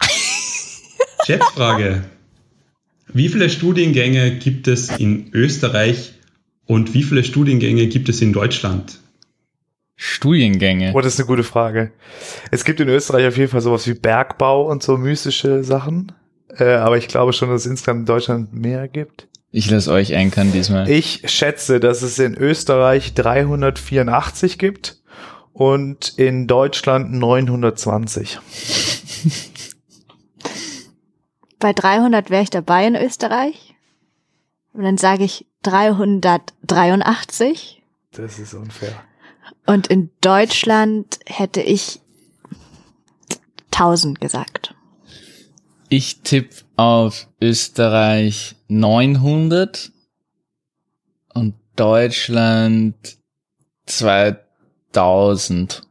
Schätzfrage. Wie viele Studiengänge gibt es in Österreich und wie viele Studiengänge gibt es in Deutschland? Studiengänge. Oh, das ist eine gute Frage. Es gibt in Österreich auf jeden Fall sowas wie Bergbau und so mystische Sachen. Äh, aber ich glaube schon, dass es insgesamt in Deutschland mehr gibt. Ich lasse euch einkern diesmal. Ich schätze, dass es in Österreich 384 gibt und in Deutschland 920. Bei 300 wäre ich dabei in Österreich. Und dann sage ich 383. Das ist unfair. Und in Deutschland hätte ich 1000 gesagt. Ich tippe auf Österreich 900 und Deutschland 2000.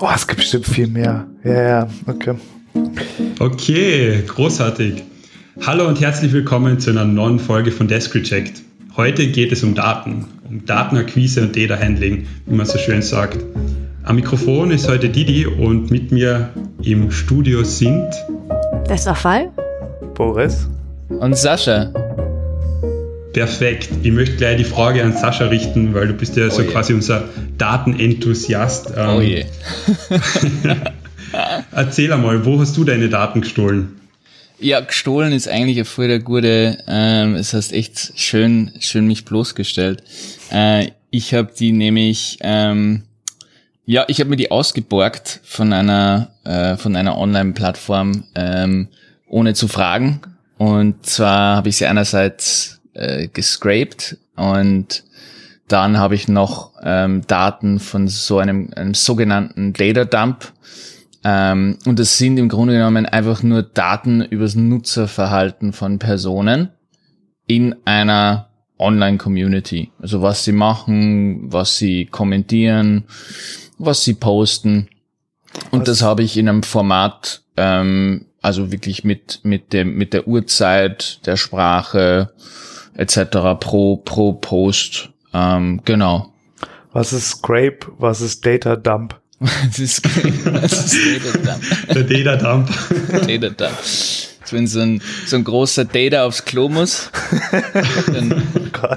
Oh, es gibt bestimmt viel mehr. Ja, ja, okay. Okay, großartig. Hallo und herzlich willkommen zu einer neuen Folge von Desk Reject. Heute geht es um Daten, um Datenakquise und Data Handling, wie man so schön sagt. Am Mikrofon ist heute Didi und mit mir im Studio sind. Das ist der Fall. Boris. Und Sascha. Perfekt. Ich möchte gleich die Frage an Sascha richten, weil du bist ja oh so je. quasi unser Datenenthusiast. Oh je. Erzähl einmal, wo hast du deine Daten gestohlen? Ja, gestohlen ist eigentlich voll der gute, ähm, es heißt echt schön, schön mich bloßgestellt. Äh, ich habe die nämlich ähm, ja, ich habe mir die ausgeborgt von einer äh, von einer Online-Plattform ähm, ohne zu fragen. Und zwar habe ich sie einerseits äh, gescraped und dann habe ich noch ähm, Daten von so einem, einem sogenannten Data Dump. Ähm, und das sind im Grunde genommen einfach nur Daten übers Nutzerverhalten von Personen in einer Online-Community. Also was sie machen, was sie kommentieren, was sie posten. Und was? das habe ich in einem Format, ähm, also wirklich mit, mit dem, mit der Uhrzeit, der Sprache, etc. pro, pro Post, ähm, genau. Was ist Scrape? Was ist Data Dump? Was ist, was ist Data Dump? Der Data Dump. Data Dump. Wenn so ein, so ein großer Data aufs Klo muss, dann oh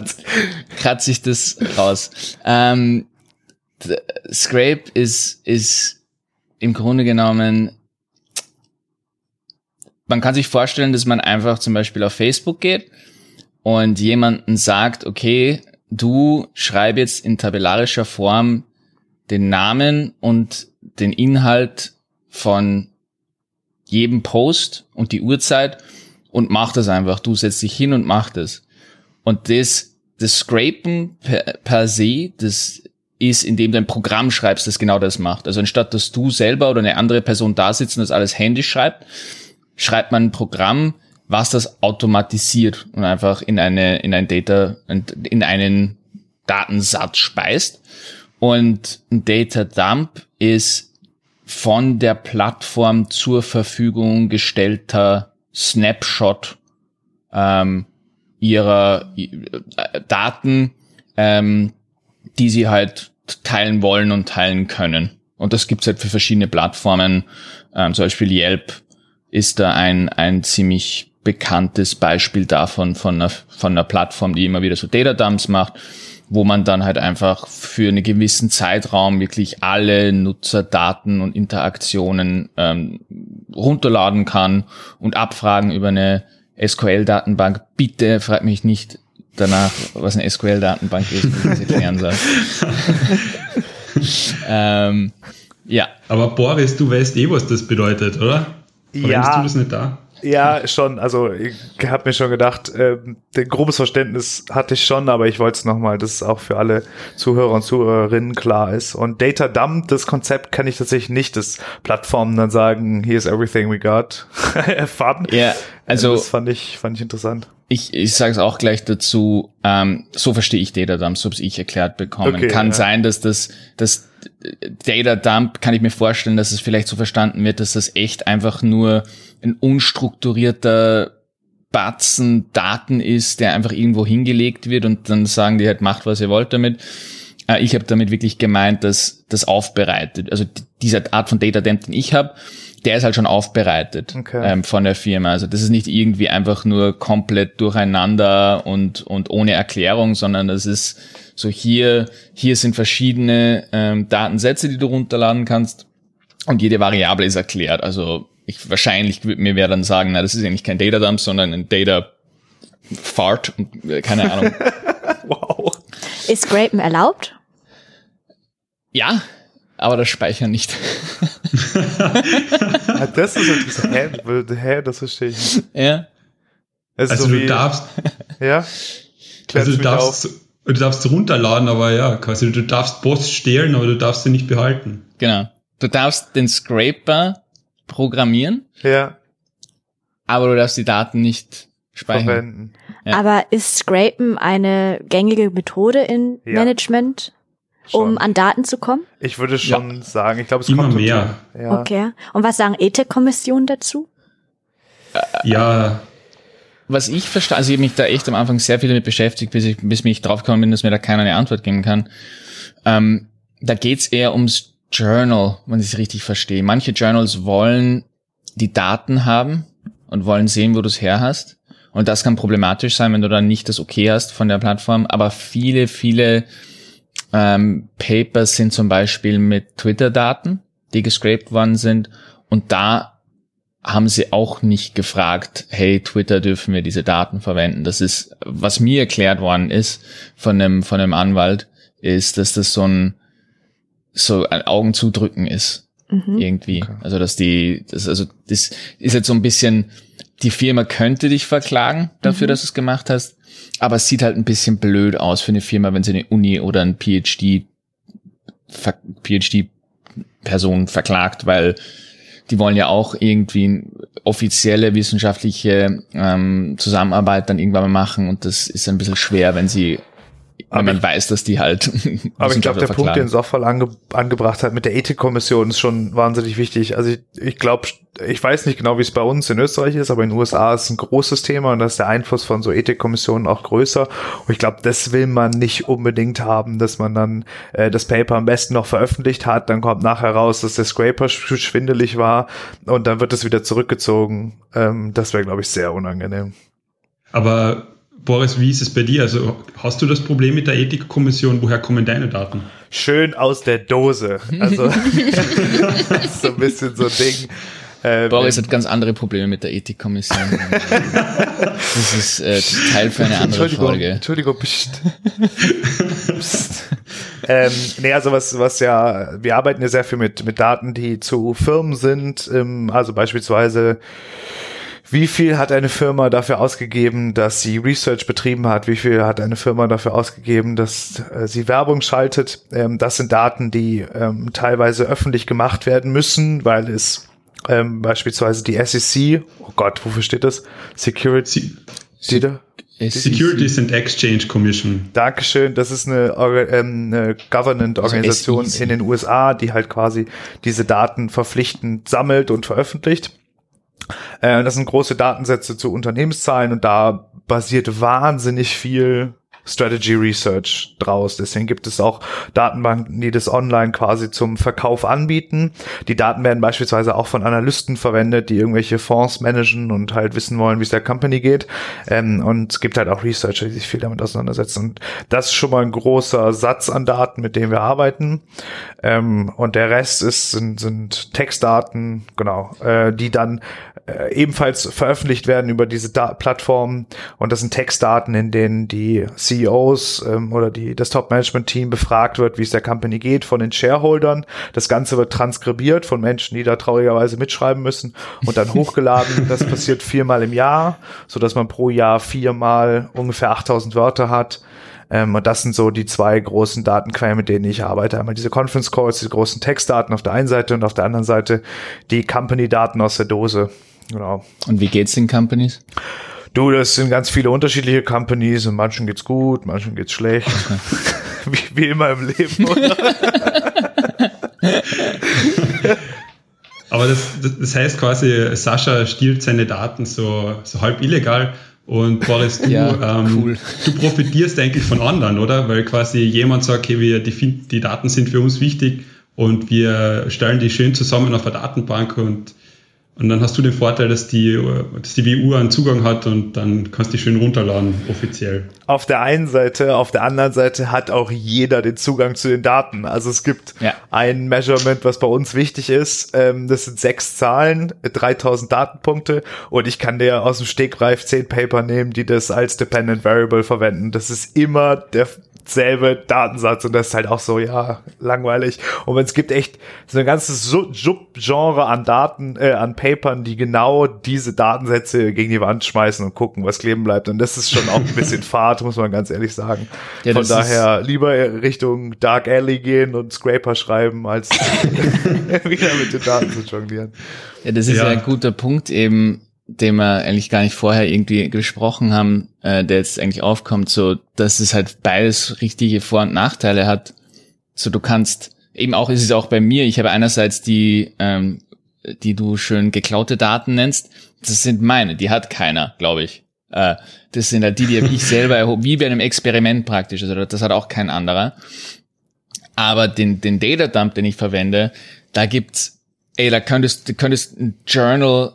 kratze ich das raus. Ähm, Scrape ist, ist im Grunde genommen, man kann sich vorstellen, dass man einfach zum Beispiel auf Facebook geht und jemanden sagt, okay, du schreib jetzt in tabellarischer Form den Namen und den Inhalt von jedem Post und die Uhrzeit und mach das einfach. Du setzt dich hin und mach das. Und das, das Scrapen per, per se, das ist, indem du ein Programm schreibst, das genau das macht. Also anstatt dass du selber oder eine andere Person da sitzt und das alles händisch schreibt, schreibt man ein Programm, was das automatisiert und einfach in eine, in ein Data, in einen Datensatz speist. Und ein Data Dump ist von der Plattform zur Verfügung gestellter Snapshot ähm, ihrer äh, Daten, ähm, die sie halt teilen wollen und teilen können. Und das gibt's halt für verschiedene Plattformen. Ähm, zum Beispiel Yelp ist da ein, ein ziemlich bekanntes Beispiel davon, von einer, von einer Plattform, die immer wieder so Data Dumps macht, wo man dann halt einfach für einen gewissen Zeitraum wirklich alle Nutzerdaten und Interaktionen ähm, runterladen kann und abfragen über eine SQL-Datenbank. Bitte fragt mich nicht, danach, was eine SQL-Datenbank ist, wie ich das erklären soll. ähm, ja. Aber Boris, du weißt eh, was das bedeutet, oder? Oder ja. du das nicht da? Ja, schon. Also ich habe mir schon gedacht, äh, ein grobes Verständnis hatte ich schon, aber ich wollte es nochmal, dass es auch für alle Zuhörer und Zuhörerinnen klar ist. Und Data Dump, das Konzept kann ich tatsächlich nicht, dass Plattformen dann sagen, here's everything we got. Fun. Ja, also das fand ich, fand ich interessant ich, ich sage es auch gleich dazu, ähm, so verstehe ich Data Dump, so habe ich erklärt bekommen. Okay, kann ja. sein, dass das, das Data Dump, kann ich mir vorstellen, dass es vielleicht so verstanden wird, dass das echt einfach nur ein unstrukturierter Batzen Daten ist, der einfach irgendwo hingelegt wird und dann sagen die halt, macht, was ihr wollt damit. Äh, ich habe damit wirklich gemeint, dass das aufbereitet, also diese Art von Data Dump, den ich habe, der ist halt schon aufbereitet okay. ähm, von der Firma. Also das ist nicht irgendwie einfach nur komplett durcheinander und, und ohne Erklärung, sondern das ist so hier, hier sind verschiedene ähm, Datensätze, die du runterladen kannst und jede Variable ist erklärt. Also ich wahrscheinlich mir wäre dann sagen, na, das ist eigentlich kein Data Dump, sondern ein Data Fart, äh, keine Ahnung. wow. Ist Scrapen erlaubt? Ja, aber das Speichern nicht. ja, das ist interessant. Hä? Hä? Das verstehe ich nicht. Ja. also so du darfst. Ja? also du darfst, du darfst runterladen, aber ja, quasi du darfst Post stehlen, aber du darfst sie nicht behalten. Genau. Du darfst den Scraper programmieren. Ja. Aber du darfst die Daten nicht speichern. Verwenden. Ja. Aber ist Scrapen eine gängige Methode in ja. Management? Schon. um an Daten zu kommen? Ich würde schon ja. sagen, ich glaube, es Immer kommt mehr. Ja. Okay. Und was sagen Ethikkommissionen dazu? Ja. Was ich verstehe, also ich habe mich da echt am Anfang sehr viel damit beschäftigt, bis ich bis mich draufgekommen bin, dass mir da keiner eine Antwort geben kann. Ähm, da geht's eher ums Journal, wenn ich es richtig verstehe. Manche Journals wollen die Daten haben und wollen sehen, wo du es her hast. Und das kann problematisch sein, wenn du dann nicht das Okay hast von der Plattform. Aber viele, viele ähm, Papers sind zum Beispiel mit Twitter-Daten, die gescraped worden sind. Und da haben sie auch nicht gefragt, hey, Twitter dürfen wir diese Daten verwenden. Das ist, was mir erklärt worden ist von einem, von einem Anwalt, ist, dass das so ein, so ein Augenzudrücken ist. Mhm. Irgendwie. Okay. Also, dass die, das, also, das ist jetzt so ein bisschen, die Firma könnte dich verklagen dafür, mhm. dass du es gemacht hast. Aber es sieht halt ein bisschen blöd aus für eine Firma, wenn sie eine Uni oder ein PhD, PhD-Person verklagt, weil die wollen ja auch irgendwie offizielle wissenschaftliche ähm, Zusammenarbeit dann irgendwann mal machen und das ist ein bisschen schwer, wenn sie aber man ich, weiß, dass die halt. aber ich glaube, der Punkt, den Soffal ange, angebracht hat mit der Ethikkommission, ist schon wahnsinnig wichtig. Also ich, ich glaube, ich weiß nicht genau, wie es bei uns in Österreich ist, aber in den USA ist ein großes Thema und da ist der Einfluss von so Ethikkommissionen auch größer. Und ich glaube, das will man nicht unbedingt haben, dass man dann äh, das Paper am besten noch veröffentlicht hat, dann kommt nachher raus, dass der Scraper schwindelig war und dann wird es wieder zurückgezogen. Ähm, das wäre, glaube ich, sehr unangenehm. Aber Boris, wie ist es bei dir? Also hast du das Problem mit der Ethikkommission? Woher kommen deine Daten? Schön aus der Dose. Also so ein bisschen so ein Ding. Äh, Boris hat ganz andere Probleme mit der Ethikkommission. das ist äh, Teil für eine andere Entschuldigung, Folge. Entschuldigung, pst. pst. ähm, nee, also was, was ja, wir arbeiten ja sehr viel mit, mit Daten, die zu Firmen sind, ähm, also beispielsweise wie viel hat eine Firma dafür ausgegeben, dass sie Research betrieben hat? Wie viel hat eine Firma dafür ausgegeben, dass äh, sie Werbung schaltet? Ähm, das sind Daten, die ähm, teilweise öffentlich gemacht werden müssen, weil es ähm, beispielsweise die SEC, oh Gott, wofür steht das? Security. Steht da? Securities and Exchange Commission. Dankeschön. Das ist eine, ähm, eine Government-Organisation also in den USA, die halt quasi diese Daten verpflichtend sammelt und veröffentlicht. Äh, das sind große Datensätze zu Unternehmenszahlen und da basiert wahnsinnig viel Strategy Research draus. Deswegen gibt es auch Datenbanken, die das online quasi zum Verkauf anbieten. Die Daten werden beispielsweise auch von Analysten verwendet, die irgendwelche Fonds managen und halt wissen wollen, wie es der Company geht. Ähm, und es gibt halt auch Researcher, die sich viel damit auseinandersetzen. Und das ist schon mal ein großer Satz an Daten, mit dem wir arbeiten. Ähm, und der Rest ist, sind, sind Textdaten, genau, äh, die dann äh, ebenfalls veröffentlicht werden über diese da Plattformen und das sind Textdaten, in denen die CEOs ähm, oder die, das Top-Management-Team befragt wird, wie es der Company geht von den Shareholdern. Das Ganze wird transkribiert von Menschen, die da traurigerweise mitschreiben müssen und dann hochgeladen. das passiert viermal im Jahr, so dass man pro Jahr viermal ungefähr 8000 Wörter hat. Ähm, und das sind so die zwei großen Datenquellen, mit denen ich arbeite. Einmal diese Conference Calls, diese großen Textdaten auf der einen Seite und auf der anderen Seite die Company-Daten aus der Dose. Genau. Und wie geht's den Companies? Du, das sind ganz viele unterschiedliche Companies und manchen geht's gut, manchen geht's schlecht. Okay. wie, wie immer im Leben, oder? Aber das, das, heißt quasi, Sascha stiehlt seine Daten so, so halb illegal Und Boris, du, ja, ähm, cool. du profitierst eigentlich von anderen, oder? Weil quasi jemand sagt, hey, wir, die, die Daten sind für uns wichtig und wir stellen die schön zusammen auf der Datenbank und und dann hast du den Vorteil, dass die, dass die WU einen Zugang hat und dann kannst du die schön runterladen, offiziell. Auf der einen Seite, auf der anderen Seite hat auch jeder den Zugang zu den Daten. Also es gibt ja. ein Measurement, was bei uns wichtig ist. Ähm, das sind sechs Zahlen, 3000 Datenpunkte und ich kann dir aus dem Stegreif zehn Paper nehmen, die das als Dependent Variable verwenden. Das ist immer der selbe Datensatz und das ist halt auch so, ja, langweilig. Und es gibt echt so ein ganzes Subgenre an Daten, äh, an Papern, die genau diese Datensätze gegen die Wand schmeißen und gucken, was kleben bleibt. Und das ist schon auch ein bisschen fad, muss man ganz ehrlich sagen. Ja, Von daher lieber Richtung Dark Alley gehen und Scraper schreiben, als wieder mit den Daten zu jonglieren. Ja, das ist ja. ja ein guter Punkt eben den wir eigentlich gar nicht vorher irgendwie gesprochen haben, äh, der jetzt eigentlich aufkommt, so dass es halt beides richtige Vor- und Nachteile hat. So du kannst eben auch ist es auch bei mir. Ich habe einerseits die, ähm, die du schön geklaute Daten nennst. Das sind meine. Die hat keiner, glaube ich. Äh, das sind halt die, die ich selber erhoben, wie bei einem Experiment praktisch. Also das hat auch kein anderer. Aber den den Data Dump, den ich verwende, da gibt's ey, da könntest du könntest ein Journal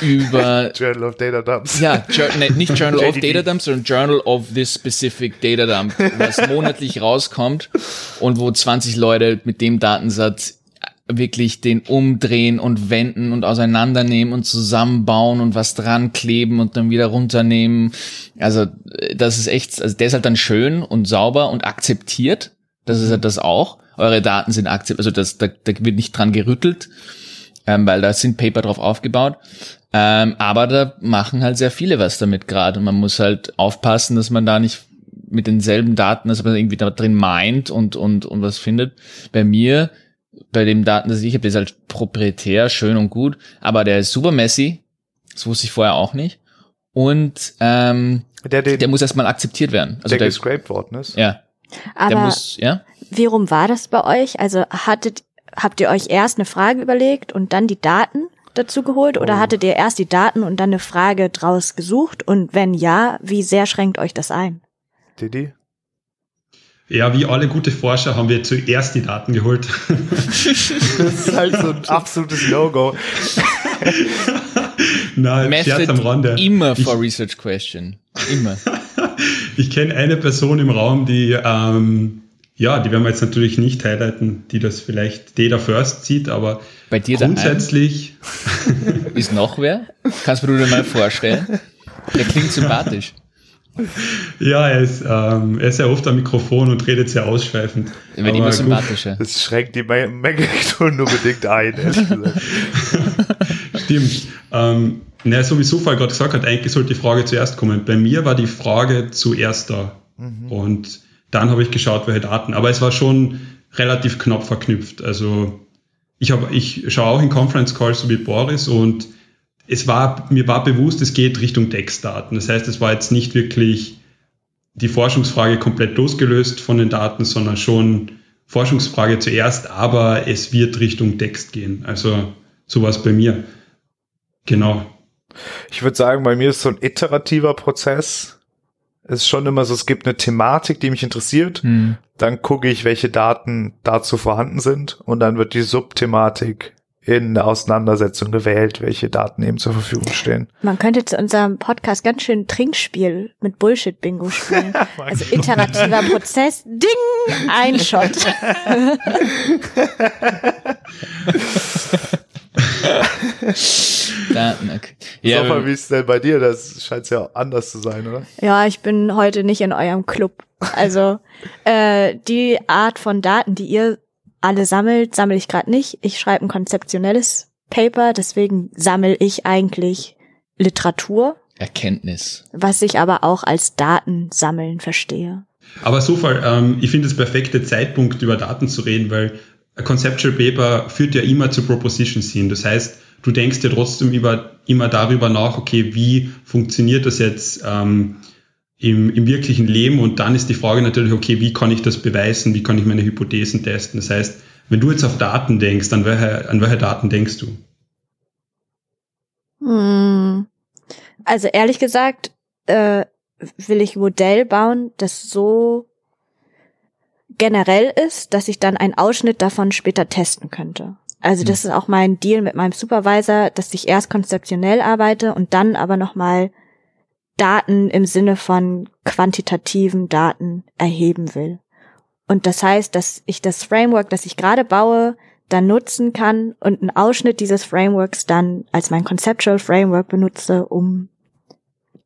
über Journal of Data Dumps. Ja, nicht Journal of Data Dumps, sondern Journal of this specific Data Dump, was monatlich rauskommt und wo 20 Leute mit dem Datensatz wirklich den umdrehen und wenden und auseinandernehmen und zusammenbauen und was dran kleben und dann wieder runternehmen. Also das ist echt, also der ist halt dann schön und sauber und akzeptiert. Das ist halt das auch. Eure Daten sind akzeptiert, also das, da, da wird nicht dran gerüttelt, ähm, weil da sind Paper drauf aufgebaut. Ähm, aber da machen halt sehr viele was damit gerade. Und man muss halt aufpassen, dass man da nicht mit denselben Daten, dass man irgendwie da drin meint und, und, und was findet. Bei mir, bei dem Daten, das ich habe, ist halt proprietär, schön und gut, aber der ist super messy. Das wusste ich vorher auch nicht. Und ähm, der, den, der muss erstmal akzeptiert werden. Also der, der gescraped worden ist. Ja. Aber der muss, ja. Wie rum war das bei euch? Also hattet, habt ihr euch erst eine Frage überlegt und dann die Daten? Dazu geholt oder oh. hattet ihr erst die Daten und dann eine Frage draus gesucht? Und wenn ja, wie sehr schränkt euch das ein? Didi? Ja, wie alle gute Forscher haben wir zuerst die Daten geholt. das ist halt so ein absolutes No-Go. Nein, Method Scherz am Rande. Immer for ich, Research Question. Immer. ich kenne eine Person im Raum, die ähm, ja, die werden wir jetzt natürlich nicht highlighten, die das vielleicht Data First sieht, aber Bei dir grundsätzlich. Ist noch wer? Kannst du dir mal vorstellen? Der klingt sympathisch. Ja, er ist, ähm, er ist ja oft am Mikrofon und redet sehr ausschweifend. Er wird immer sympathischer. Das schränkt die Menge unbedingt ein, Stimmt. Ähm, na, sowieso, weil gerade gesagt hat, eigentlich sollte die Frage zuerst kommen. Bei mir war die Frage zuerst da. Mhm. Und dann habe ich geschaut, welche Daten. Aber es war schon relativ knapp verknüpft. Also ich habe, ich schaue auch in Conference Calls so wie Boris und es war, mir war bewusst, es geht Richtung Textdaten. Das heißt, es war jetzt nicht wirklich die Forschungsfrage komplett losgelöst von den Daten, sondern schon Forschungsfrage zuerst, aber es wird Richtung Text gehen. Also sowas bei mir. Genau. Ich würde sagen, bei mir ist so ein iterativer Prozess ist schon immer so, es gibt eine Thematik, die mich interessiert. Hm. Dann gucke ich, welche Daten dazu vorhanden sind und dann wird die Subthematik in der Auseinandersetzung gewählt, welche Daten eben zur Verfügung stehen. Man könnte zu unserem Podcast ganz schön Trinkspiel mit Bullshit-Bingo spielen. also iterativer Prozess, Ding, ein Shot. Datenbank. Ja, Sag mal, wie ist denn bei dir? Das scheint ja anders zu sein, oder? Ja, ich bin heute nicht in eurem Club. Also äh, die Art von Daten, die ihr alle sammelt, sammle ich gerade nicht. Ich schreibe ein konzeptionelles Paper, deswegen sammle ich eigentlich Literatur. Erkenntnis. Was ich aber auch als Datensammeln verstehe. Aber so Fall, ähm, ich finde es perfekte Zeitpunkt, über Daten zu reden, weil ein Conceptual Paper führt ja immer zu Propositions hin. Das heißt, du denkst dir trotzdem über, immer darüber nach, okay, wie funktioniert das jetzt ähm, im, im wirklichen Leben? Und dann ist die Frage natürlich, okay, wie kann ich das beweisen? Wie kann ich meine Hypothesen testen? Das heißt, wenn du jetzt auf Daten denkst, an welche, an welche Daten denkst du? Hm. Also ehrlich gesagt, äh, will ich Modell bauen, das so generell ist, dass ich dann einen Ausschnitt davon später testen könnte. Also das hm. ist auch mein Deal mit meinem Supervisor, dass ich erst konzeptionell arbeite und dann aber nochmal Daten im Sinne von quantitativen Daten erheben will. Und das heißt, dass ich das Framework, das ich gerade baue, dann nutzen kann und einen Ausschnitt dieses Frameworks dann als mein Conceptual Framework benutze, um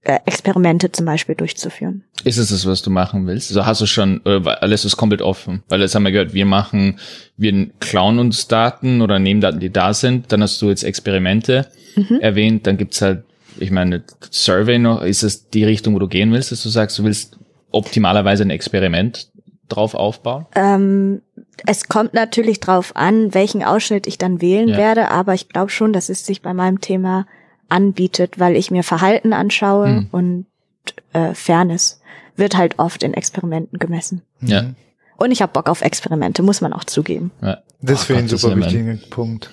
Experimente zum Beispiel durchzuführen. Ist es das, was du machen willst? Also hast du schon, oder alles ist komplett offen? Weil jetzt haben wir gehört, wir machen, wir klauen uns Daten oder nehmen Daten, die da sind. Dann hast du jetzt Experimente mhm. erwähnt. Dann gibt's halt, ich meine, Survey noch. Ist es die Richtung, wo du gehen willst, dass du sagst, du willst optimalerweise ein Experiment drauf aufbauen? Ähm, es kommt natürlich drauf an, welchen Ausschnitt ich dann wählen ja. werde, aber ich glaube schon, dass es sich bei meinem Thema anbietet, weil ich mir Verhalten anschaue hm. und äh, Fairness wird halt oft in Experimenten gemessen. Ja. Und ich habe Bock auf Experimente, muss man auch zugeben. Ja. Das wäre ein super wichtiger Punkt.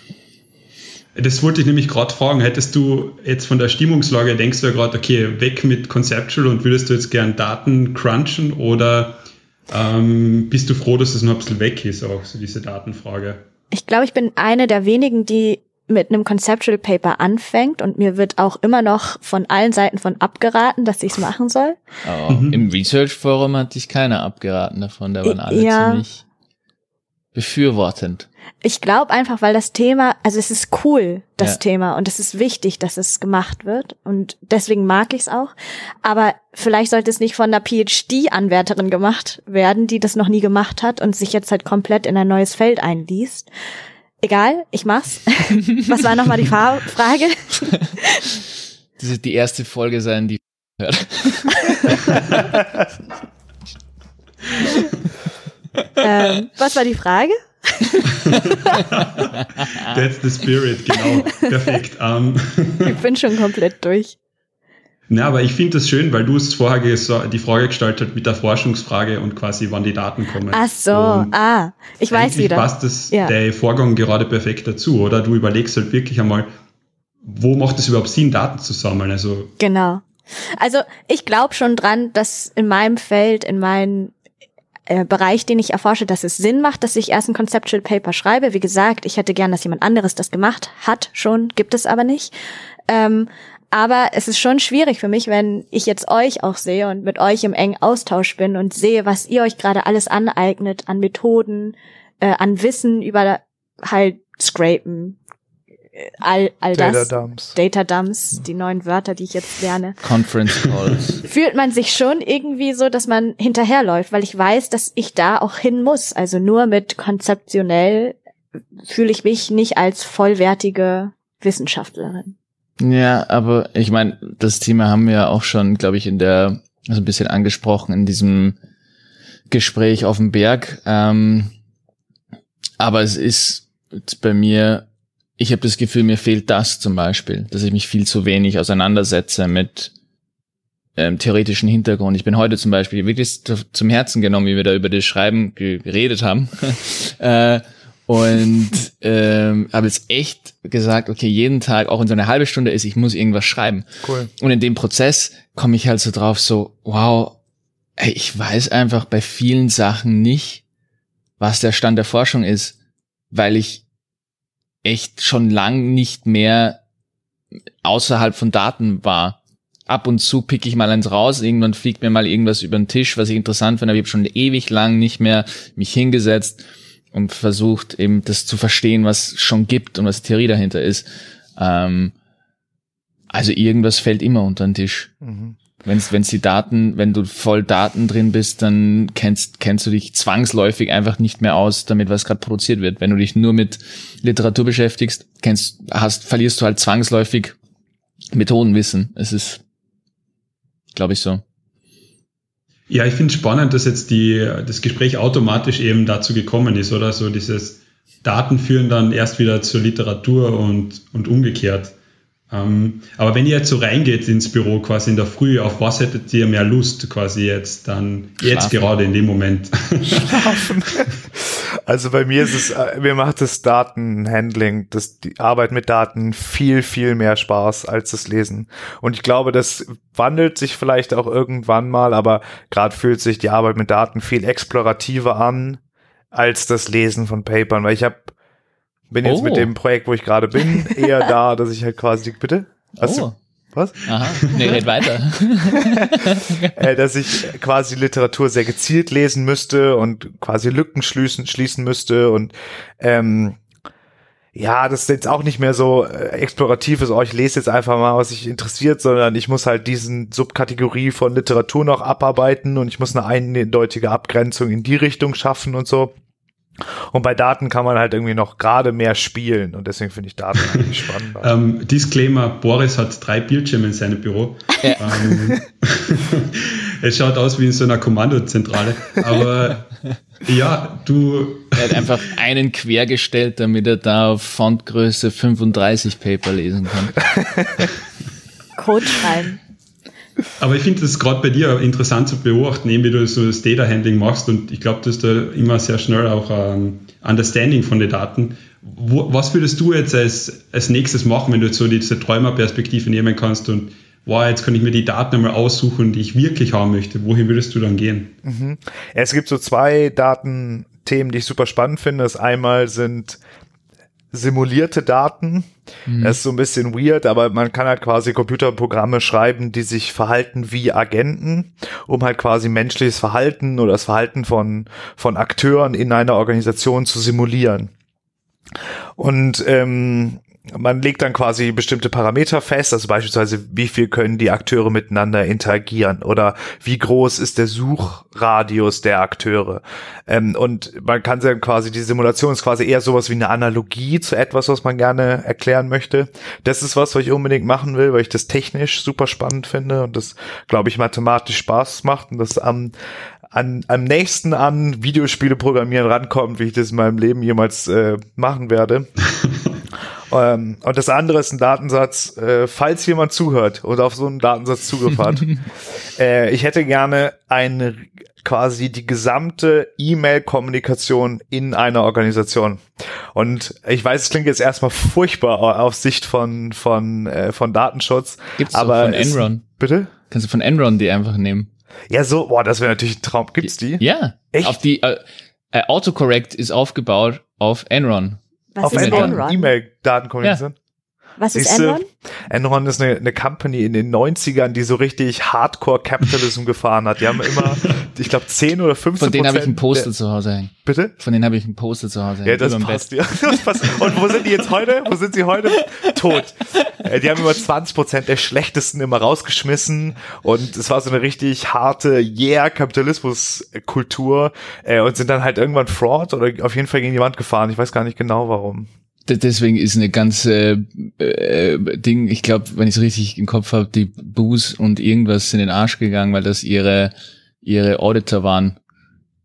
Das wollte ich nämlich gerade fragen. Hättest du jetzt von der Stimmungslage, denkst du ja gerade, okay, weg mit Conceptual und würdest du jetzt gern Daten crunchen oder ähm, bist du froh, dass es noch ein bisschen weg ist, auch so diese Datenfrage? Ich glaube, ich bin eine der wenigen, die mit einem Conceptual Paper anfängt und mir wird auch immer noch von allen Seiten von abgeraten, dass ich es machen soll. Oh, mhm. Im Research Forum hat dich keiner abgeraten davon, da waren alle ja. ziemlich befürwortend. Ich glaube einfach, weil das Thema, also es ist cool, das ja. Thema, und es ist wichtig, dass es gemacht wird. Und deswegen mag ich es auch. Aber vielleicht sollte es nicht von einer PhD-Anwärterin gemacht werden, die das noch nie gemacht hat und sich jetzt halt komplett in ein neues Feld einliest. Egal, ich mach's. Was war nochmal die Fra Frage? Das wird die erste Folge sein, die hört. ähm, was war die Frage? That's the spirit, genau. Perfekt. Um. Ich bin schon komplett durch. Na, aber ich finde das schön, weil du es vorher die Frage gestaltet mit der Forschungsfrage und quasi wann die Daten kommen. Ach so, und ah, ich weiß wieder. passt das ja. der Vorgang gerade perfekt dazu, oder? Du überlegst halt wirklich einmal, wo macht es überhaupt Sinn, Daten zu sammeln? Also genau. Also ich glaube schon dran, dass in meinem Feld, in meinem äh, Bereich, den ich erforsche, dass es Sinn macht, dass ich erst ein Conceptual Paper schreibe. Wie gesagt, ich hätte gern, dass jemand anderes das gemacht hat, schon, gibt es aber nicht. Ähm, aber es ist schon schwierig für mich, wenn ich jetzt euch auch sehe und mit euch im engen Austausch bin und sehe, was ihr euch gerade alles aneignet an Methoden, äh, an Wissen über halt Scrapen, äh, all, all Data das. Dumps. Data Dumps, die neuen Wörter, die ich jetzt lerne. Conference Calls. Fühlt man sich schon irgendwie so, dass man hinterherläuft, weil ich weiß, dass ich da auch hin muss. Also nur mit konzeptionell fühle ich mich nicht als vollwertige Wissenschaftlerin. Ja, aber ich meine, das Thema haben wir ja auch schon, glaube ich, in der, also ein bisschen angesprochen in diesem Gespräch auf dem Berg. Ähm, aber es ist bei mir, ich habe das Gefühl, mir fehlt das zum Beispiel, dass ich mich viel zu wenig auseinandersetze mit ähm, theoretischen Hintergrund. Ich bin heute zum Beispiel wirklich zum Herzen genommen, wie wir da über das Schreiben geredet haben. äh, und ähm, habe jetzt echt gesagt, okay, jeden Tag, auch wenn so eine halbe Stunde ist, ich muss irgendwas schreiben. Cool. Und in dem Prozess komme ich halt so drauf, so, wow, ey, ich weiß einfach bei vielen Sachen nicht, was der Stand der Forschung ist, weil ich echt schon lang nicht mehr außerhalb von Daten war. Ab und zu pick ich mal eins raus, irgendwann fliegt mir mal irgendwas über den Tisch, was ich interessant finde, aber ich habe schon ewig lang nicht mehr mich hingesetzt und versucht eben das zu verstehen, was schon gibt und was Theorie dahinter ist. Ähm, also irgendwas fällt immer unter den Tisch. Mhm. Wenn's, wenn's die Daten, wenn du voll Daten drin bist, dann kennst, kennst du dich zwangsläufig einfach nicht mehr aus, damit was gerade produziert wird. Wenn du dich nur mit Literatur beschäftigst, kennst, hast, verlierst du halt zwangsläufig Methodenwissen. Es ist, glaube ich, so. Ja, ich finde es spannend, dass jetzt die, das Gespräch automatisch eben dazu gekommen ist, oder? So dieses Daten führen dann erst wieder zur Literatur und, und umgekehrt. Ähm, aber wenn ihr jetzt so reingeht ins Büro quasi in der Früh, auf was hättet ihr mehr Lust quasi jetzt dann, Schlafen. jetzt gerade in dem Moment? Schlafen. Also bei mir ist es, äh, mir macht das Datenhandling, das, die Arbeit mit Daten viel, viel mehr Spaß als das Lesen. Und ich glaube, das wandelt sich vielleicht auch irgendwann mal, aber gerade fühlt sich die Arbeit mit Daten viel explorativer an als das Lesen von Papern, weil ich habe bin jetzt oh. mit dem Projekt, wo ich gerade bin, eher da, dass ich halt quasi, bitte? Hast oh. du, was? Aha, nee, red weiter. äh, dass ich quasi Literatur sehr gezielt lesen müsste und quasi Lücken schließen, schließen müsste und ähm, ja, das ist jetzt auch nicht mehr so äh, explorativ ist, oh, ich lese jetzt einfach mal, was sich interessiert, sondern ich muss halt diesen Subkategorie von Literatur noch abarbeiten und ich muss eine eindeutige Abgrenzung in die Richtung schaffen und so. Und bei Daten kann man halt irgendwie noch gerade mehr spielen und deswegen finde ich Daten eigentlich spannend. ähm, Disclaimer, Boris hat drei Bildschirme in seinem Büro. Ja. Ähm, es schaut aus wie in so einer Kommandozentrale, aber ja, du... Er hat einfach einen quergestellt, damit er da auf Fontgröße 35 Paper lesen kann. Code schreiben. Aber ich finde es gerade bei dir interessant zu beobachten, eben wie du so das Data Handling machst und ich glaube, du hast da immer sehr schnell auch ein Understanding von den Daten. Wo, was würdest du jetzt als, als nächstes machen, wenn du jetzt so diese Träumerperspektive nehmen kannst und wow, jetzt kann ich mir die Daten einmal aussuchen, die ich wirklich haben möchte. Wohin würdest du dann gehen? Mhm. Es gibt so zwei Datenthemen, die ich super spannend finde. Das einmal sind simulierte Daten. Mhm. Das ist so ein bisschen weird, aber man kann halt quasi Computerprogramme schreiben, die sich verhalten wie Agenten, um halt quasi menschliches Verhalten oder das Verhalten von, von Akteuren in einer Organisation zu simulieren. Und ähm, man legt dann quasi bestimmte Parameter fest, also beispielsweise, wie viel können die Akteure miteinander interagieren oder wie groß ist der Suchradius der Akteure. Ähm, und man kann dann quasi, die Simulation ist quasi eher sowas wie eine Analogie zu etwas, was man gerne erklären möchte. Das ist was, was ich unbedingt machen will, weil ich das technisch super spannend finde und das, glaube ich, mathematisch Spaß macht und das am, an, am nächsten an Videospiele programmieren rankommt, wie ich das in meinem Leben jemals äh, machen werde. Ähm, und das andere ist ein Datensatz, äh, falls jemand zuhört und auf so einen Datensatz Zugriff hat. äh, ich hätte gerne eine quasi die gesamte E-Mail-Kommunikation in einer Organisation. Und ich weiß, es klingt jetzt erstmal furchtbar auf Sicht von von äh, von Datenschutz. Gibt's aber von Enron? Es, bitte? Kannst du von Enron die einfach nehmen? Ja, so, boah, das wäre natürlich ein Traum. Gibt's die? Ja. Echt? Auf die äh, äh, Autocorrect ist aufgebaut auf Enron. Was auf ist? Enron? E-Mail-Datenkommunikation. Was ist Enron? Enron ist eine, eine Company in den 90ern, die so richtig Hardcore-Capitalism gefahren hat. Die haben immer, ich glaube, 10 oder 15 Von denen habe ich ein Poster zu Hause hängen. Bitte? Von denen habe ich ein Poster zu Hause hängen. Ja, das passt, ja. das passt. Und wo sind die jetzt heute? Wo sind sie heute? Tot. Äh, die haben immer 20 Prozent der schlechtesten immer rausgeschmissen und es war so eine richtig harte Yeah-Kapitalismus-Kultur äh, und sind dann halt irgendwann Fraud oder auf jeden Fall gegen die Wand gefahren. Ich weiß gar nicht genau warum deswegen ist eine ganze äh, Ding, ich glaube, wenn ich es richtig im Kopf habe, die Boos und irgendwas in den Arsch gegangen, weil das ihre ihre Auditor waren.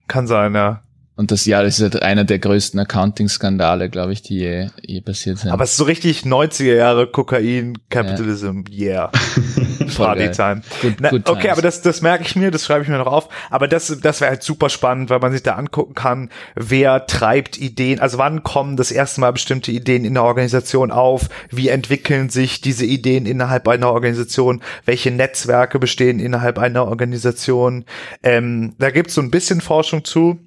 Kann sein, ja. Und das Jahr ist halt einer der größten Accounting-Skandale, glaube ich, die je, je passiert sind. Aber es ist so richtig 90er Jahre Kokain, Capitalism, ja. yeah. Party Time. Good, Na, good okay, aber das, das merke ich mir, das schreibe ich mir noch auf. Aber das, das wäre halt super spannend, weil man sich da angucken kann, wer treibt Ideen, also wann kommen das erste Mal bestimmte Ideen in der Organisation auf, wie entwickeln sich diese Ideen innerhalb einer Organisation, welche Netzwerke bestehen innerhalb einer Organisation. Ähm, da gibt's so ein bisschen Forschung zu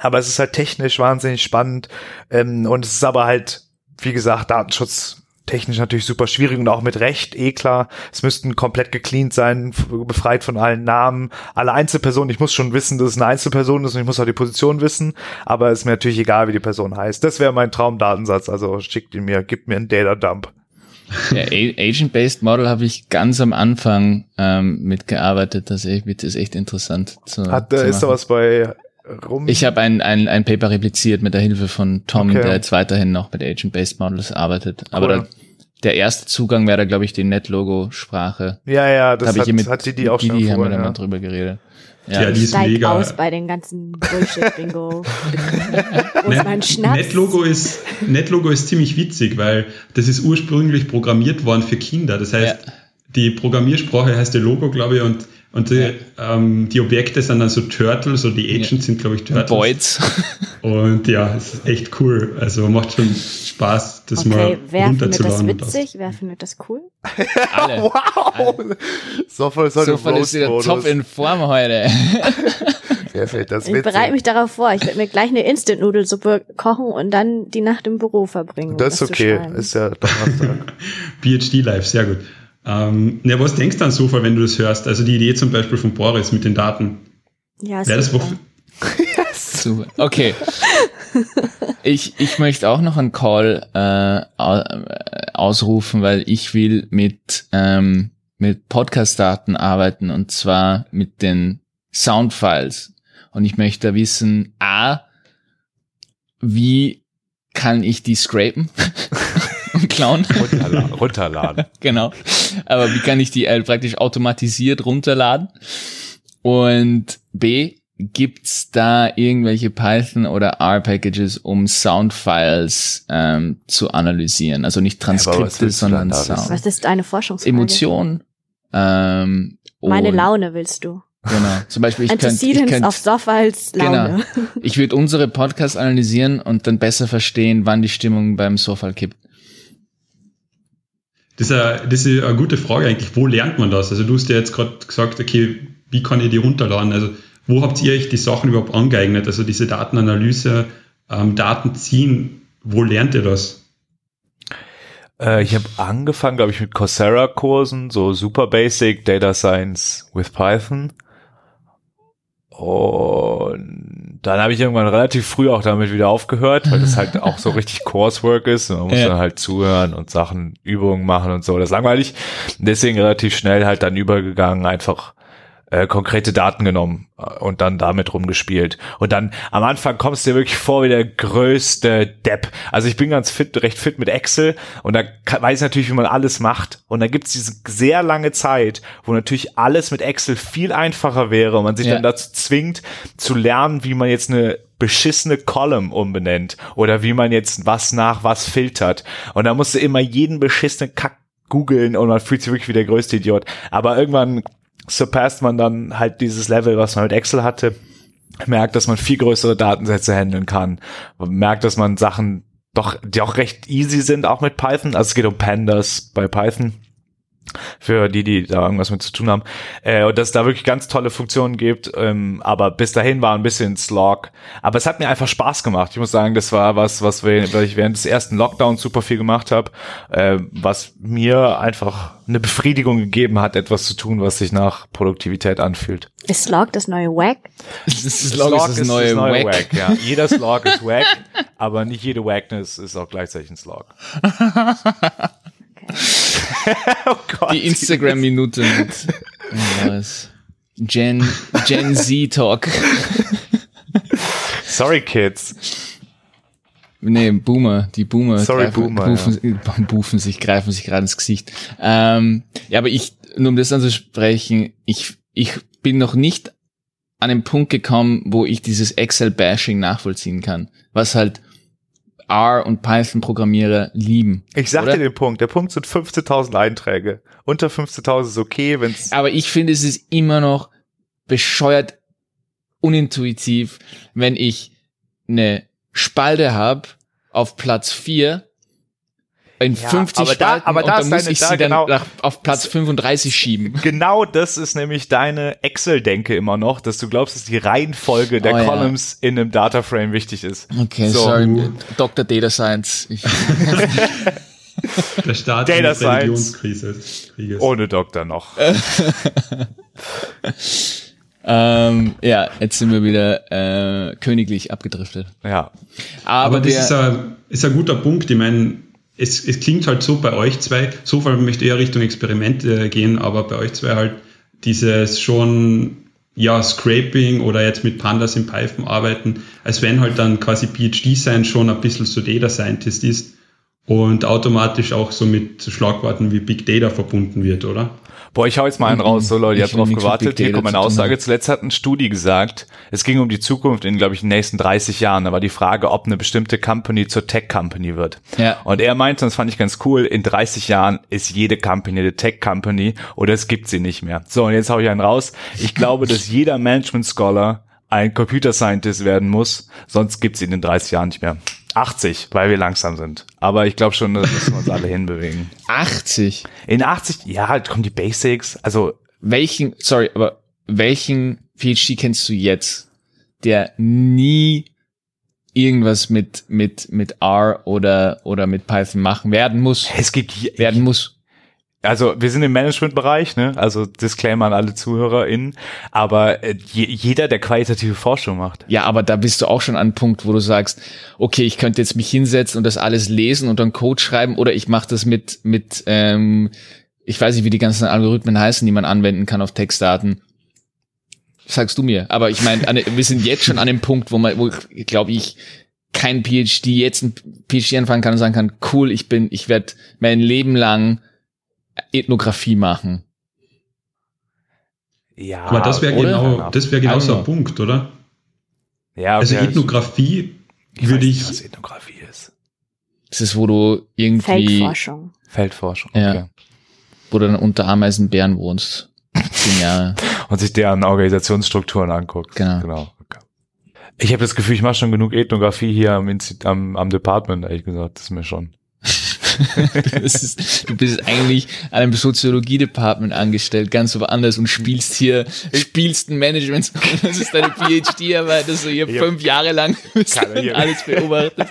aber es ist halt technisch wahnsinnig spannend ähm, und es ist aber halt, wie gesagt, Datenschutz technisch natürlich super schwierig und auch mit Recht, eh klar. Es müssten komplett gecleant sein, befreit von allen Namen. Alle Einzelpersonen, ich muss schon wissen, dass es eine Einzelperson ist und ich muss auch die Position wissen, aber es ist mir natürlich egal, wie die Person heißt. Das wäre mein Traumdatensatz, also schickt ihn mir, gibt mir einen Data Dump. Ja, Agent-Based Model habe ich ganz am Anfang ähm, mitgearbeitet. Das ist echt interessant. Zu, Hat, zu ist da was bei rum? Ich habe ein, ein, ein Paper repliziert mit der Hilfe von Tom, okay. der jetzt weiterhin noch mit Agent-Based Models arbeitet. Cool. Aber da, der erste Zugang wäre da, glaube ich, die Net-Logo-Sprache. Ja, ja, das hat, ich mit, hat die, die auch schon Die haben wir ja. mal drüber geredet. Ja, ja die ist Steigt mega. aus bei den ganzen Bullshit-Bingo. NetLogo ist, NetLogo ist ziemlich witzig, weil das ist ursprünglich programmiert worden für Kinder. Das heißt, ja. Die Programmiersprache heißt der Logo, glaube ich, und und die, ähm, die Objekte sind dann so Turtles, so die Agents ja. sind, glaube ich, Turtles. Boys. Und ja, es ist echt cool. Also macht schon Spaß, das okay, mal wer runterzuladen. Wer findet das witzig? Wer findet das cool? Alle. wow! Alle. So voll, so so voll ist wieder top in Form heute. wer findet das witzig? Ich bereite mich darauf vor. Ich werde mir gleich eine Instant-Nudelsuppe kochen und dann die Nacht im Büro verbringen. Das ist okay. Ist ja Donnerstag. PhD Live, sehr gut. Ähm, ja, was denkst du an Zufall, wenn du das hörst? Also die Idee zum Beispiel von Boris mit den Daten. Ja, Wäre das super. Okay. Ich, ich möchte auch noch einen Call äh, ausrufen, weil ich will mit, ähm, mit Podcast-Daten arbeiten und zwar mit den Soundfiles. Und ich möchte wissen, A, wie kann ich die scrapen? klauen. Runterladen. runterladen. genau. Aber wie kann ich die äh, praktisch automatisiert runterladen? Und B, gibt's da irgendwelche Python oder R-Packages, um Soundfiles ähm, zu analysieren? Also nicht Transkripte, ja, sondern Sound. Was ist deine Forschungsfrage? Emotion. Ähm, Meine Laune willst du. Genau. Zum Beispiel, ich könnte, ich könnte auf Softfiles Laune. Genau. Ich würde unsere Podcasts analysieren und dann besser verstehen, wann die Stimmung beim Softfile kippt. Das ist, eine, das ist eine gute Frage eigentlich. Wo lernt man das? Also du hast ja jetzt gerade gesagt, okay, wie kann ich die runterladen? Also wo habt ihr euch die Sachen überhaupt angeeignet? Also diese Datenanalyse, ähm, Daten ziehen, wo lernt ihr das? Äh, ich habe angefangen, glaube ich, mit Coursera-Kursen, so super basic Data Science with Python. Und dann habe ich irgendwann relativ früh auch damit wieder aufgehört, weil das halt auch so richtig Coursework ist. Man muss ja. dann halt zuhören und Sachen, Übungen machen und so. Das ist langweilig. Deswegen relativ schnell halt dann übergegangen, einfach äh, konkrete Daten genommen äh, und dann damit rumgespielt. Und dann am Anfang kommst du dir wirklich vor wie der größte Depp. Also ich bin ganz fit, recht fit mit Excel und da kann, weiß ich natürlich, wie man alles macht. Und dann gibt es diese sehr lange Zeit, wo natürlich alles mit Excel viel einfacher wäre und man sich ja. dann dazu zwingt, zu lernen, wie man jetzt eine beschissene Column umbenennt oder wie man jetzt was nach was filtert. Und da musst du immer jeden beschissenen Kack googeln und man fühlt sich wirklich wie der größte Idiot. Aber irgendwann surpasst man dann halt dieses Level, was man mit Excel hatte, merkt, dass man viel größere Datensätze handeln kann, merkt, dass man Sachen doch, die auch recht easy sind, auch mit Python. Also es geht um Pandas bei Python für die, die da irgendwas mit zu tun haben. Äh, und dass es da wirklich ganz tolle Funktionen gibt. Ähm, aber bis dahin war ein bisschen Slog. Aber es hat mir einfach Spaß gemacht. Ich muss sagen, das war was, was, wir, was ich während des ersten Lockdowns super viel gemacht habe, äh, was mir einfach eine Befriedigung gegeben hat, etwas zu tun, was sich nach Produktivität anfühlt. Ist Slog das neue Wack? Slog, Slog ist das neue, ist das neue Wack. Wack ja. Jeder Slog ist Wack, aber nicht jede Wackness ist auch gleichzeitig ein Slog. oh Gott. Die Instagram-Minute mit was? Gen, Gen Z Talk. Sorry, Kids. Nee, Boomer, die Boomer. Sorry, greifen, Boomer. Bufen, ja. bufen sich, greifen sich gerade ins Gesicht. Ähm, ja, aber ich, nur um das anzusprechen, ich, ich bin noch nicht an den Punkt gekommen, wo ich dieses Excel-Bashing nachvollziehen kann. Was halt R und Python-Programmierer lieben. Ich sag dir den Punkt. Der Punkt sind 15.000 Einträge. Unter 15.000 ist okay, wenn's. Aber ich finde, es ist immer noch bescheuert unintuitiv, wenn ich eine Spalte habe auf Platz 4 in ja, 50 aber Spalten da, aber da und dann muss ich da sie genau, dann nach, auf Platz 35 schieben. Genau das ist nämlich deine Excel-Denke immer noch, dass du glaubst, dass die Reihenfolge der oh, Columns ja. in einem Dataframe wichtig ist. Okay, so. sorry, Dr. Data Science. der Start Data der Religionskrise. Ohne Doktor noch. ähm, ja, jetzt sind wir wieder äh, königlich abgedriftet. Ja. Aber, Aber das der, ist, ein, ist ein guter Punkt. Ich meine, es, es klingt halt so bei euch zwei, so vor allem möchte eher Richtung Experimente gehen, aber bei euch zwei halt dieses schon, ja, Scraping oder jetzt mit Pandas in Python arbeiten, als wenn halt dann quasi PhD sein schon ein bisschen so Data Scientist ist. Und automatisch auch so mit Schlagworten wie Big Data verbunden wird, oder? Boah, ich hau jetzt mal einen raus. So Leute, ihr habt drauf gewartet. Hier kommt meine Aussage. Zuletzt hat ein Studi gesagt, es ging um die Zukunft in, glaube ich, den nächsten 30 Jahren. Da war die Frage, ob eine bestimmte Company zur Tech-Company wird. Ja. Und er meinte, und das fand ich ganz cool, in 30 Jahren ist jede Company eine Tech-Company oder es gibt sie nicht mehr. So, und jetzt hau ich einen raus. Ich glaube, dass jeder Management-Scholar ein Computer Scientist werden muss, sonst gibt's ihn in 30 Jahren nicht mehr. 80, weil wir langsam sind. Aber ich glaube schon, dass wir uns alle hinbewegen. 80? In 80, ja, halt kommen die Basics. Also welchen, sorry, aber welchen PhD kennst du jetzt, der nie irgendwas mit mit mit R oder oder mit Python machen werden muss? Es gibt werden muss also wir sind im Managementbereich, ne? Also Disclaimer an alle ZuhörerInnen, aber äh, jeder, der qualitative Forschung macht. Ja, aber da bist du auch schon an einem Punkt, wo du sagst, okay, ich könnte jetzt mich hinsetzen und das alles lesen und dann Code schreiben oder ich mache das mit mit ähm, ich weiß nicht, wie die ganzen Algorithmen heißen, die man anwenden kann auf Textdaten. Sagst du mir. Aber ich meine, wir sind jetzt schon an dem Punkt, wo man, wo glaube ich, kein PhD jetzt ein PhD anfangen kann und sagen kann, cool, ich bin, ich werde mein Leben lang Ethnographie machen. Ja, aber das wäre genau, das wäre genau so ein Punkt, oder? Ja, okay. also Ethnographie ich würde ich. Nicht, was Ethnographie ist. Das ist, wo du irgendwie. Feldforschung. Feldforschung, okay. Ja. Wo du dann unter Ameisenbären wohnst. Zehn Jahre. Und sich deren Organisationsstrukturen anguckt. Genau. genau. Okay. Ich habe das Gefühl, ich mache schon genug Ethnographie hier am, am, am Department, ehrlich gesagt. Das ist mir schon. Ist, du bist eigentlich an einem Soziologie-Department angestellt, ganz woanders und spielst hier, spielst ein Management. Das ist deine PhD-Arbeit, dass du hier ich fünf Jahre lang alles beobachtet.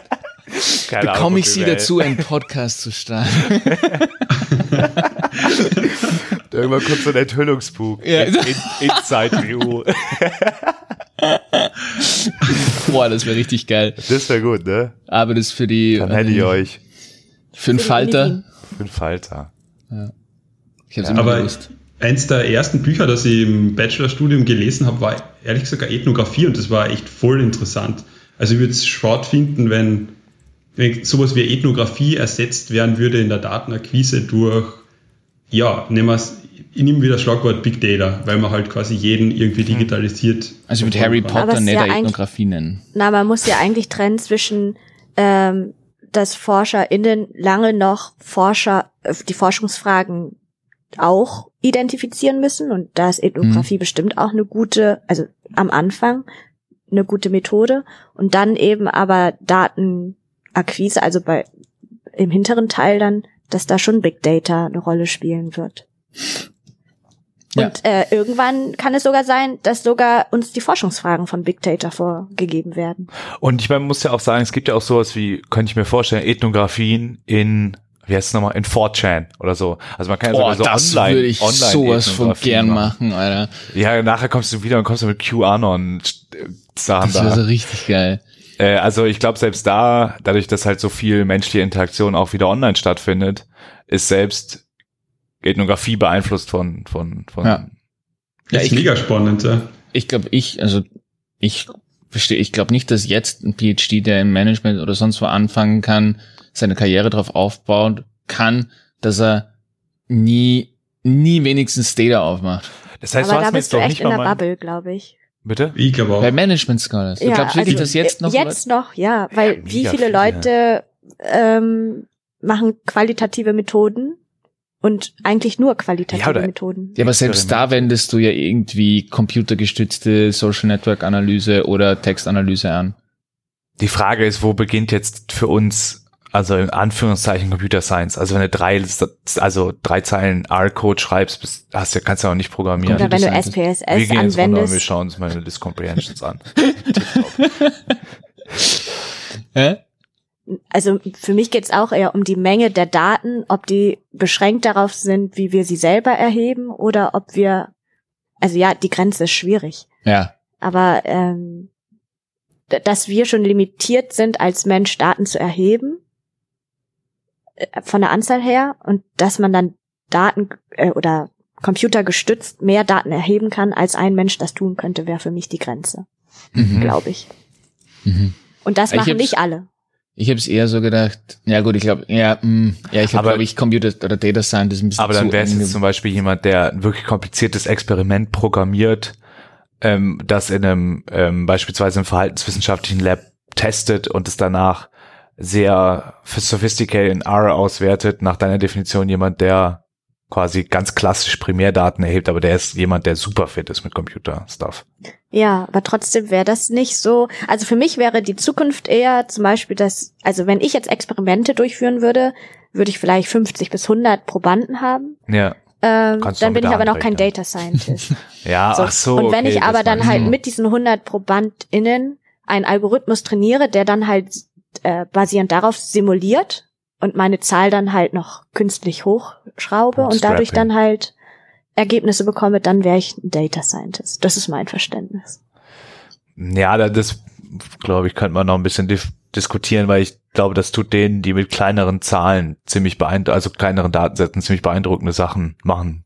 Bekomme ich sie dazu, einen Podcast zu starten? Irgendwann kommt so ein Enthüllungsbuch. Ja. In, in, Inside View. Boah, das wäre richtig geil. Das wäre gut, ne? Aber das für die. Dann hätte ich ähm, euch. Für einen Falter? Für einen Falter. Ja. Ich hab's ja. Aber gewusst. eins der ersten Bücher, das ich im Bachelorstudium gelesen habe, war ehrlich gesagt Ethnographie und das war echt voll interessant. Also ich würde es sport finden, wenn, wenn sowas wie Ethnographie ersetzt werden würde in der Datenakquise durch, ja, nehmen wir es ich nehme wieder das Schlagwort Big Data, weil man halt quasi jeden irgendwie hm. digitalisiert. Also mit Harry Potter nicht ja Ethnographie nennen. Na, man muss ja eigentlich trennen zwischen ähm, dass ForscherInnen lange noch Forscher, äh, die Forschungsfragen auch identifizieren müssen und da ist Ethnographie mhm. bestimmt auch eine gute, also am Anfang eine gute Methode und dann eben aber Datenakquise, also bei im hinteren Teil dann, dass da schon Big Data eine Rolle spielen wird. Ja. Und äh, irgendwann kann es sogar sein, dass sogar uns die Forschungsfragen von Big Data vorgegeben werden. Und ich meine, muss ja auch sagen, es gibt ja auch sowas wie, könnte ich mir vorstellen, Ethnografien in wie heißt es nochmal, in 4chan oder so. Also man kann ja sogar so das online, würde ich online sowas von gern machen, Alter. Ja, nachher kommst du wieder und kommst du mit QAnon Sachen da. Das wäre so richtig geil. Äh, also ich glaube, selbst da, dadurch, dass halt so viel menschliche Interaktion auch wieder online stattfindet, ist selbst Ethnografie beeinflusst von, von, von. Ja, ja ist ich, mega spannend, ja. Ich glaube, ich, also, ich verstehe, ich glaube nicht, dass jetzt ein PhD, der im Management oder sonst wo anfangen kann, seine Karriere darauf aufbauen kann, dass er nie, nie wenigstens Data aufmacht. Das heißt, Aber du hast da bist du echt in der Bubble, glaube ich. Bitte? Ich glaube auch. Bei Management Scholars. Du ja, glaubst wirklich, also dass jetzt noch? Jetzt oder? noch, ja, weil ja, wie viele Leute ähm, machen qualitative Methoden und eigentlich nur qualitative ja, Methoden. Ja, aber selbst da wendest du ja irgendwie computergestützte Social Network Analyse oder Textanalyse an. Die Frage ist, wo beginnt jetzt für uns, also in Anführungszeichen Computer Science? Also wenn du drei, also drei Zeilen R-Code schreibst, bist, hast du, kannst du auch nicht programmieren. Oder wenn du SPSS wir gehen anwendest. Runter, wir schauen uns mal List Comprehensions an. Hä? Also für mich geht es auch eher um die Menge der Daten, ob die beschränkt darauf sind, wie wir sie selber erheben oder ob wir, also ja, die Grenze ist schwierig. Ja. Aber ähm, dass wir schon limitiert sind, als Mensch Daten zu erheben, äh, von der Anzahl her, und dass man dann Daten äh, oder computergestützt mehr Daten erheben kann, als ein Mensch das tun könnte, wäre für mich die Grenze, mhm. glaube ich. Mhm. Und das machen nicht alle. Ich habe es eher so gedacht, ja gut, ich glaube, ja, mh, mm, ja, ich glaube, glaub ich, Computer oder Data Science ist ein bisschen Aber dann wäre es jetzt zum Beispiel jemand, der ein wirklich kompliziertes Experiment programmiert, ähm, das in einem ähm, beispielsweise im verhaltenswissenschaftlichen Lab testet und es danach sehr sophisticated in R auswertet, nach deiner Definition jemand, der quasi ganz klassisch Primärdaten erhebt, aber der ist jemand, der super fit ist mit Computer-Stuff. Ja, aber trotzdem wäre das nicht so. Also für mich wäre die Zukunft eher zum Beispiel, dass, also wenn ich jetzt Experimente durchführen würde, würde ich vielleicht 50 bis 100 Probanden haben. Ja. Ähm, dann bin ich aber noch kein Data Scientist. ja, so. ach so. Und wenn okay, ich aber dann halt mit diesen 100 ProbandInnen einen Algorithmus trainiere, der dann halt äh, basierend darauf simuliert und meine Zahl dann halt noch künstlich hochschraube und dadurch dann halt Ergebnisse bekomme, dann wäre ich ein Data Scientist. Das ist mein Verständnis. Ja, das glaube ich, könnte man noch ein bisschen diskutieren, weil ich glaube, das tut denen, die mit kleineren Zahlen ziemlich beeindruckend, also kleineren Datensätzen ziemlich beeindruckende Sachen machen,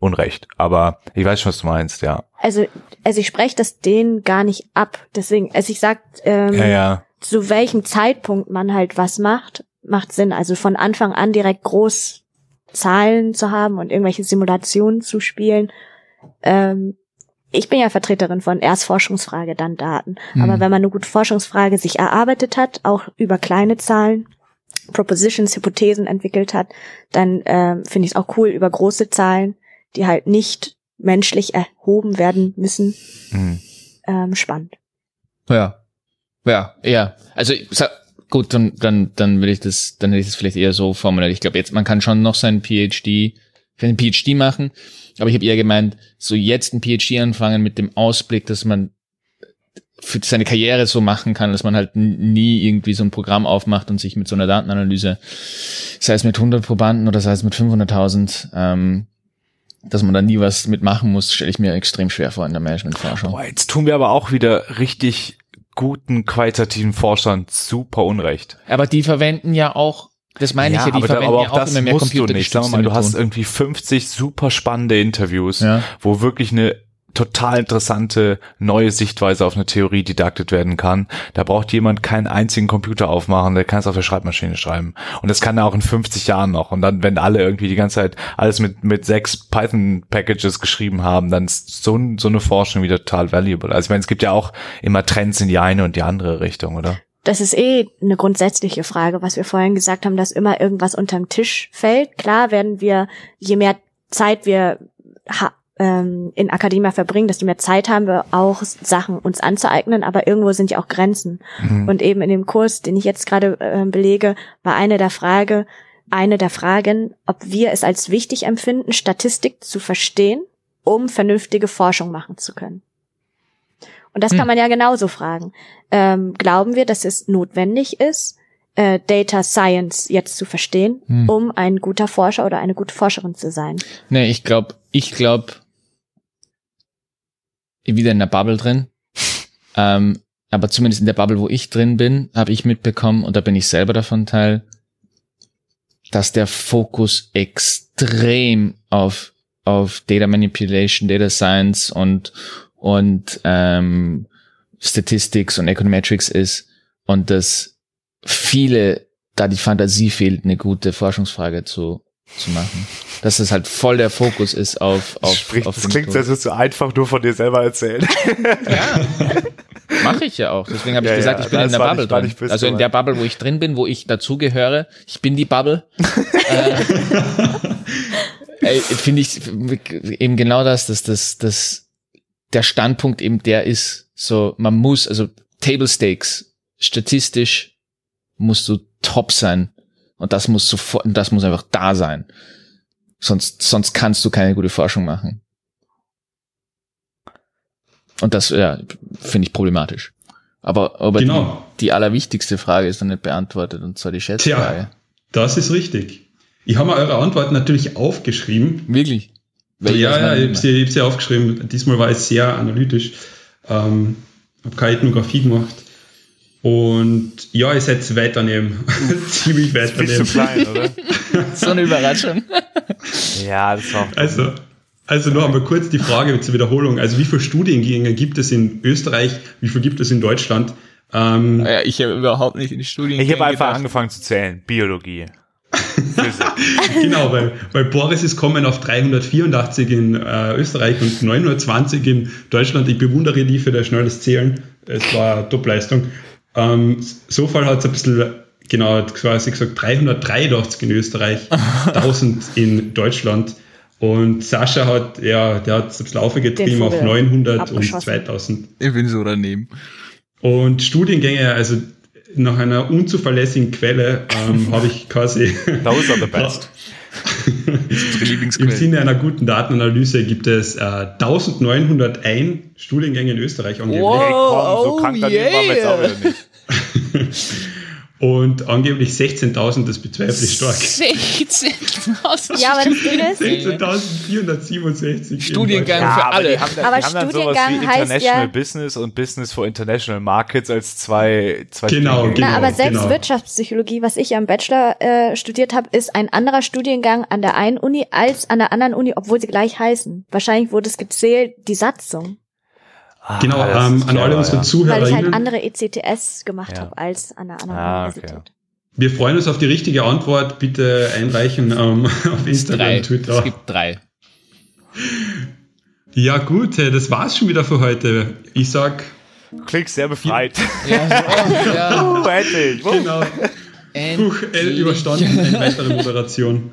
Unrecht. Aber ich weiß schon, was du meinst, ja. Also, also ich spreche das denen gar nicht ab. Deswegen, also ich sag, ähm, ja, ja. zu welchem Zeitpunkt man halt was macht, macht Sinn. Also von Anfang an direkt groß Zahlen zu haben und irgendwelche Simulationen zu spielen. Ähm, ich bin ja Vertreterin von erst Forschungsfrage, dann Daten. Mhm. Aber wenn man eine gute Forschungsfrage sich erarbeitet hat, auch über kleine Zahlen, Propositions, Hypothesen entwickelt hat, dann ähm, finde ich es auch cool über große Zahlen, die halt nicht menschlich erhoben werden müssen. Mhm. Ähm, spannend. Ja. Ja, ja. Also gut, dann, dann, dann will ich das, dann hätte ich das vielleicht eher so formuliert. Ich glaube jetzt, man kann schon noch seinen PhD, einen PhD machen, aber ich habe eher gemeint, so jetzt ein PhD anfangen mit dem Ausblick, dass man für seine Karriere so machen kann, dass man halt nie irgendwie so ein Programm aufmacht und sich mit so einer Datenanalyse, sei es mit 100 Probanden oder sei es mit 500.000, ähm, dass man da nie was mitmachen muss, stelle ich mir extrem schwer vor in der Managementforschung. Jetzt tun wir aber auch wieder richtig guten qualitativen Forschern super Unrecht. Aber die verwenden ja auch das meine ja, ich ja, die aber, verwenden aber auch, ja auch immer mehr musst du nicht. Sag mal, du hast irgendwie 50 super spannende Interviews, ja. wo wirklich eine total interessante neue Sichtweise auf eine Theorie didaktet werden kann. Da braucht jemand keinen einzigen Computer aufmachen, der kann es auf der Schreibmaschine schreiben. Und das kann er auch in 50 Jahren noch. Und dann, wenn alle irgendwie die ganze Zeit alles mit, mit sechs Python-Packages geschrieben haben, dann ist so, so eine Forschung wieder total valuable. Also ich meine, es gibt ja auch immer Trends in die eine und die andere Richtung, oder? Das ist eh eine grundsätzliche Frage, was wir vorhin gesagt haben, dass immer irgendwas unterm Tisch fällt. Klar werden wir, je mehr Zeit wir ähm, in Akademia verbringen, desto mehr Zeit haben wir auch Sachen uns anzueignen, aber irgendwo sind ja auch Grenzen. Mhm. Und eben in dem Kurs, den ich jetzt gerade äh, belege, war eine der Frage, eine der Fragen, ob wir es als wichtig empfinden, Statistik zu verstehen, um vernünftige Forschung machen zu können. Und das mhm. kann man ja genauso fragen. Ähm, glauben wir, dass es notwendig ist, äh, Data Science jetzt zu verstehen, hm. um ein guter Forscher oder eine gute Forscherin zu sein? Nee, ich glaube, ich glaube, wieder in der Bubble drin. ähm, aber zumindest in der Bubble, wo ich drin bin, habe ich mitbekommen, und da bin ich selber davon teil, dass der Fokus extrem auf, auf Data Manipulation, Data Science und, und ähm, Statistics und Econometrics ist und dass viele da die Fantasie fehlt, eine gute Forschungsfrage zu, zu machen. Dass es halt voll der Fokus ist auf, auf, Sprich, auf Das klingt, als würdest du einfach nur von dir selber erzählen. Ja. Mache ich ja auch. Deswegen habe ich ja, gesagt, ja, ich bin in der Bubble nicht, drin. Also in der Bubble, wo ich drin bin, wo ich dazugehöre. Ich bin die Bubble. äh, Finde ich eben genau das, dass das, das der Standpunkt eben der ist, so man muss, also Table Stakes, statistisch musst du top sein und das muss sofort, das muss einfach da sein. Sonst, sonst kannst du keine gute Forschung machen. Und das, ja, finde ich problematisch. Aber, aber genau. die, die allerwichtigste Frage ist dann nicht beantwortet, und zwar die Schätzfrage. Tja, das ist richtig. Ich habe mir eure Antworten natürlich aufgeschrieben. Wirklich? Welche ja, ja, ich habe sie, hab sie aufgeschrieben. Diesmal war es sehr analytisch. Ähm, habe keine Ethnografie gemacht. Und ja, ihr seid weit daneben. Ziemlich weit daneben. Bist zu klein, oder? so eine Überraschung. ja, das war auch. Also, also nur einmal kurz die Frage zur Wiederholung. Also wie viele Studiengänge gibt es in Österreich, wie viel gibt es in Deutschland? Ähm, ja, ich habe überhaupt nicht in die Studien. Ich habe einfach angefangen zu zählen. Biologie. genau, weil, weil Boris ist kommen auf 384 in äh, Österreich und 920 in Deutschland. Ich bewundere die für das schnelles Zählen. Es war Top-Leistung. Ähm, Sofal hat es ein bisschen, genau, quasi gesagt 383 in Österreich, 1000 in Deutschland. Und Sascha hat, ja, der hat es ein bisschen aufgetrieben auf 900 und 2000. Ich bin so daneben. Und Studiengänge, also nach einer unzuverlässigen Quelle ähm, habe ich quasi. Those are the best. Im Sinne einer guten Datenanalyse gibt es äh, 1901 Studiengänge in Österreich angeblich. Wow, hey, komm, so krank daneben yeah. waren wir jetzt auch wieder nicht. Und angeblich 16.000, das bezweifle ich stark. 16.000? Ja, aber das Ding ist... 16.467. Studiengang ja, für alle. Aber, die haben, aber die haben wie International ja, Business und Business for International Markets als zwei, zwei Genau, genau. Na, aber selbst genau. Wirtschaftspsychologie, was ich am Bachelor äh, studiert habe, ist ein anderer Studiengang an der einen Uni als an der anderen Uni, obwohl sie gleich heißen. Wahrscheinlich wurde es gezählt, die Satzung. Ah, genau, ähm, an alle unsere ja. Zuhörer. Weil ich halt andere ECTS gemacht ja. habe als an der anderen ah, Universität. Okay. Wir freuen uns auf die richtige Antwort. Bitte einreichen ähm, auf Instagram, drei. Twitter. Es gibt drei. Ja, gut, das war's schon wieder für heute. Ich sag. Klingst sehr befreit. Ja, so, ja. uh, endlich. Genau. Puh, überstanden, eine weitere Moderation.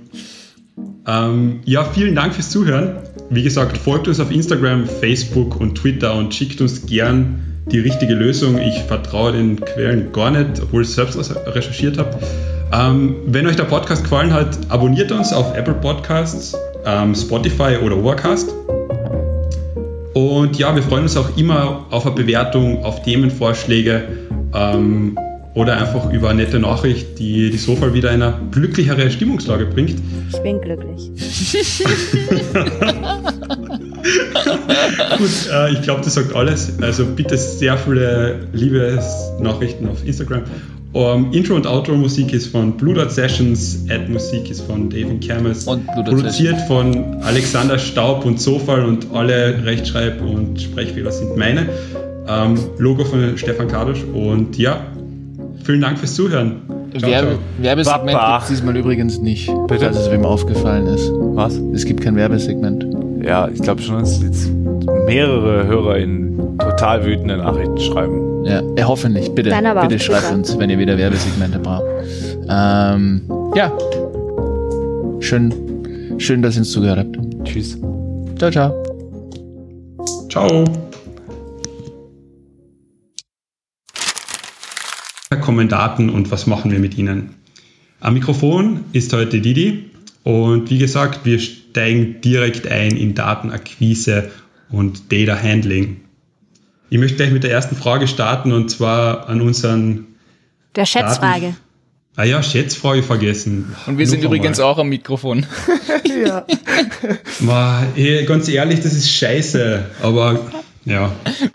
Ähm, ja, vielen Dank fürs Zuhören. Wie gesagt, folgt uns auf Instagram, Facebook und Twitter und schickt uns gern die richtige Lösung. Ich vertraue den Quellen gar nicht, obwohl ich selbst recherchiert habe. Ähm, wenn euch der Podcast gefallen hat, abonniert uns auf Apple Podcasts, ähm, Spotify oder Overcast. Und ja, wir freuen uns auch immer auf eine Bewertung, auf Themenvorschläge. Ähm, oder einfach über eine nette Nachricht, die die Sofa wieder in eine glücklichere Stimmungslage bringt. Ich bin glücklich. Gut, äh, ich glaube, das sagt alles. Also bitte sehr viele Liebesnachrichten auf Instagram. Um, Intro und Outro Musik ist von Blue Dot Sessions, Ad Musik ist von David Kermes, und produziert Sessions. von Alexander Staub und Sofal und alle Rechtschreib- und Sprechfehler sind meine. Um, Logo von Stefan Kadusch und ja, Vielen Dank fürs Zuhören. Ciao, Werbe ciao. Werbesegment gibt es diesmal übrigens nicht. Bitte? Falls es wem aufgefallen ist. Was? Es gibt kein Werbesegment. Ja, ich glaube schon, dass jetzt mehrere Hörer in total wütende Nachrichten schreiben. Ja, ja hoffentlich. Bitte, bitte schreibt uns, wenn ihr wieder Werbesegmente braucht. Ähm, ja. Schön, schön, dass ihr uns zugehört habt. Tschüss. Ciao, ciao. Ciao. Kommen Daten und was machen wir mit ihnen? Am Mikrofon ist heute Didi und wie gesagt, wir steigen direkt ein in Datenakquise und Data Handling. Ich möchte gleich mit der ersten Frage starten und zwar an unseren. Der Schätzfrage. Daten ah ja, Schätzfrage vergessen. Und wir Nur sind übrigens mal. auch am Mikrofon. ja. Mal, ey, ganz ehrlich, das ist scheiße, aber ja.